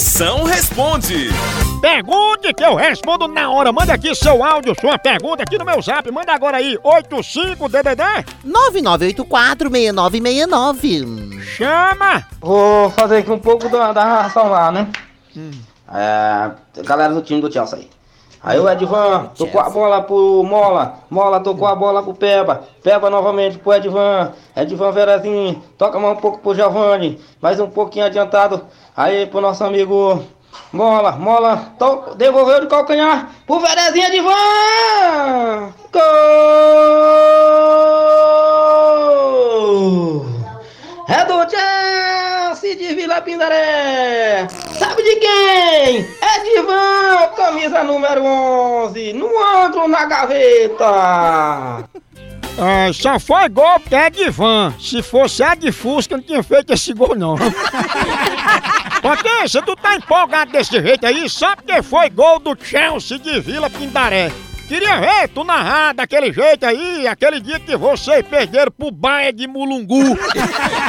Moção responde. Pergunte que eu respondo na hora. Manda aqui seu áudio, sua pergunta aqui no meu zap. Manda agora aí, 85DDD. 99846969. Chama! Vou fazer aqui um pouco da, da narração lá, né? É, galera do time do Chelsea aí. Aí o Edvan tocou a bola pro Mola, Mola tocou a bola pro Peba, Peba novamente pro Edvan, Edvan Verazinho, toca mais um pouco pro Giovanni, mais um pouquinho adiantado, aí pro nosso amigo Mola, Mola, to- devolveu de calcanhar pro Verezinho Edvan! Gol! É do Chelsea de Vila Pindaré! Sabe de quem? É 011, não ando na gaveta! Ah, só foi gol porque é de van. Se fosse a de Fusca, não tinha feito esse gol, não. Potência, tu tá empolgado desse jeito aí só porque foi gol do Chelsea de Vila Pindaré. Queria ver tu narrar daquele jeito aí, aquele dia que vocês perderam pro Baia de Mulungu.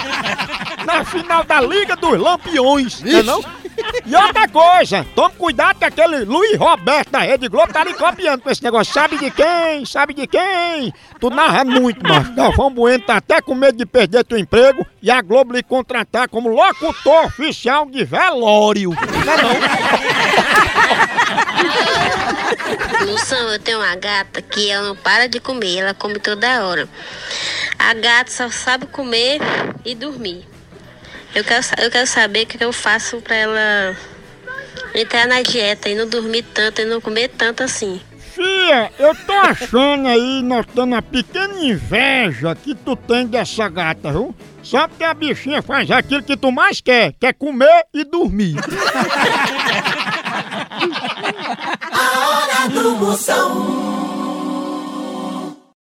Na final da Liga dos Lampiões, não é não? E outra coisa, tome cuidado que aquele Luiz Roberto da Rede Globo tá lhe copiando com esse negócio. Sabe de quem? Sabe de quem? Tu narra muito, macho. Galvão Bueno tá até com medo de perder teu emprego e a Globo lhe contratar como locutor oficial de velório. Não é não? Moção, eu tenho uma gata que ela não para de comer, ela come toda hora. A gata só sabe comer e dormir. Eu quero, eu quero saber o que eu faço pra ela entrar na dieta e não dormir tanto e não comer tanto assim. Fia, eu tô achando aí, notando uma pequena inveja que tu tem dessa gata, viu? Só porque a bichinha faz aquilo que tu mais quer, que é comer e dormir. A hora do Moção.